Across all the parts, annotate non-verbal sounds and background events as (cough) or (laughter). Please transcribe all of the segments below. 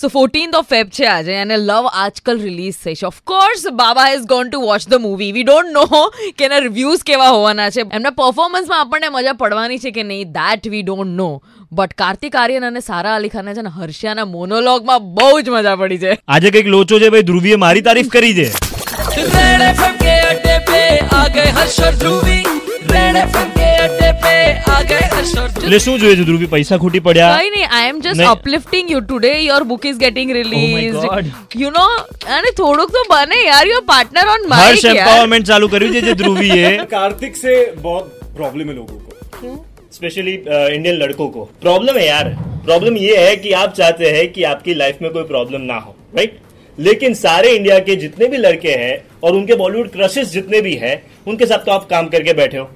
so fourteenth of fab છે આજે અને લવ આજકાલ રિલીઝ થઈ છે of course Baba has gone to watch the movie we don't know કે એના રિવ્યૂઝ કેવા હોવાના છે એમના પરફોર્મન્સમાં આપણને મજા પડવાની છે કે નહીં that we don't know but Kartik Aaryan અને સારા અલી ખાને છે ને હર્ષિયાના મોનોલોગમાં બહુ જ મજા પડી છે આજે કંઈક લોચો છે ભાઈ ધ્રુવીએ મારી તારીફ કરી છે રેડ એફએમ કે અડ્ડે पे आ गए हर्ष और ध्रुवी रेड એટલે શું જોઈએ છે ધ્રુવી પૈસા ખૂટી પડ્યા કઈ નહીં I am just uplifting you today your book is getting release you know અને થોડુંક તો બને યાર your partner on mic Harsh empowerment ચાલુ કર્યું છે જે ધ્રુવી એ कार्तिक से बहुत प्रॉब्लम है लोगों को स्पेशली इंडियन लड़कों को प्रॉब्लम है यार प्रॉब्लम ये है कि आप चाहते हैं कि आपकी लाइफ में कोई प्रॉब्लम ना हो राइट लेकिन सारे इंडिया के जितने भी लड़के हैं और उनके बॉलीवुड क्रशेस जितने भी हैं उनके साथ तो आप काम करके बैठे हो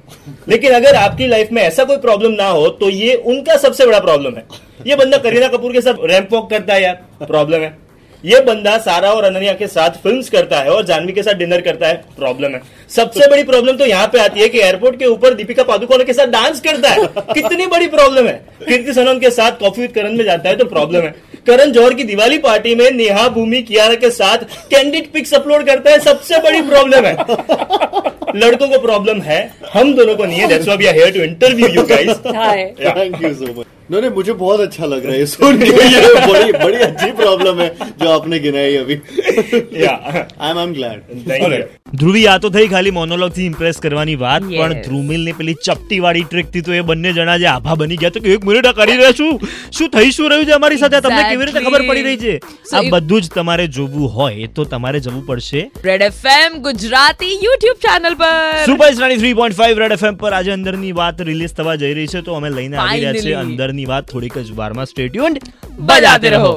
लेकिन अगर आपकी लाइफ में ऐसा कोई प्रॉब्लम ना हो तो ये उनका सबसे बड़ा प्रॉब्लम है ये बंदा करीना कपूर के साथ रैंप वॉक करता है यार प्रॉब्लम है ये बंदा सारा और अनन्या के साथ फिल्म करता है और जानवी के साथ डिनर करता है प्रॉब्लम है सबसे बड़ी प्रॉब्लम तो यहाँ पे आती है कि एयरपोर्ट के ऊपर दीपिका पादुकोण के साथ डांस करता है कितनी बड़ी प्रॉब्लम है कीर्ति सनोन के साथ कॉफी विद करण में जाता है तो प्रॉब्लम है करण जौहर की दिवाली पार्टी में नेहा भूमि कियारा के साथ कैंडिड पिक्स अपलोड करता है सबसे बड़ी प्रॉब्लम है लड़कों को प्रॉब्लम है हम दोनों को नहीं है that's why we are here to interview you guys thank you so much नहीं मुझे बहुत अच्छा लग रहा है सुन (laughs) के ये बड़ी बड़ी अच्छी प्रॉब्लम है जो आपने गिनाई अभी I am am glad Dhruvi આ તો થઈ ખાલી મોનોલોગ થી ઇમ્પ્રેસ કરવાની વાત પણ ધ્રુમિલ ની પેલી ચપટી વાળી ટ્રિક થી તો એ બંને જણા જે આભા બની ગયા તો એક મિનિટ કરી રહ્યા છું શું થઈ શું રહ્યું છે અમારી સાથે તમને કેવી રીતે ખબર પડી રહી છે આ બધું જ તમારે જોવું હોય તો તમારે જવું પડશે red FM Gujarati YouTube channel પર સુપર 93.5 ફાઈવ રેડ એફએમ પર આજે અંદરની વાત રિલીઝ થવા જઈ રહી છે તો અમે લઈને આવી રહ્યા છીએ અંદરની વાત થોડીક જ વારમાં સ્ટેટ્યુન બજાતે રહો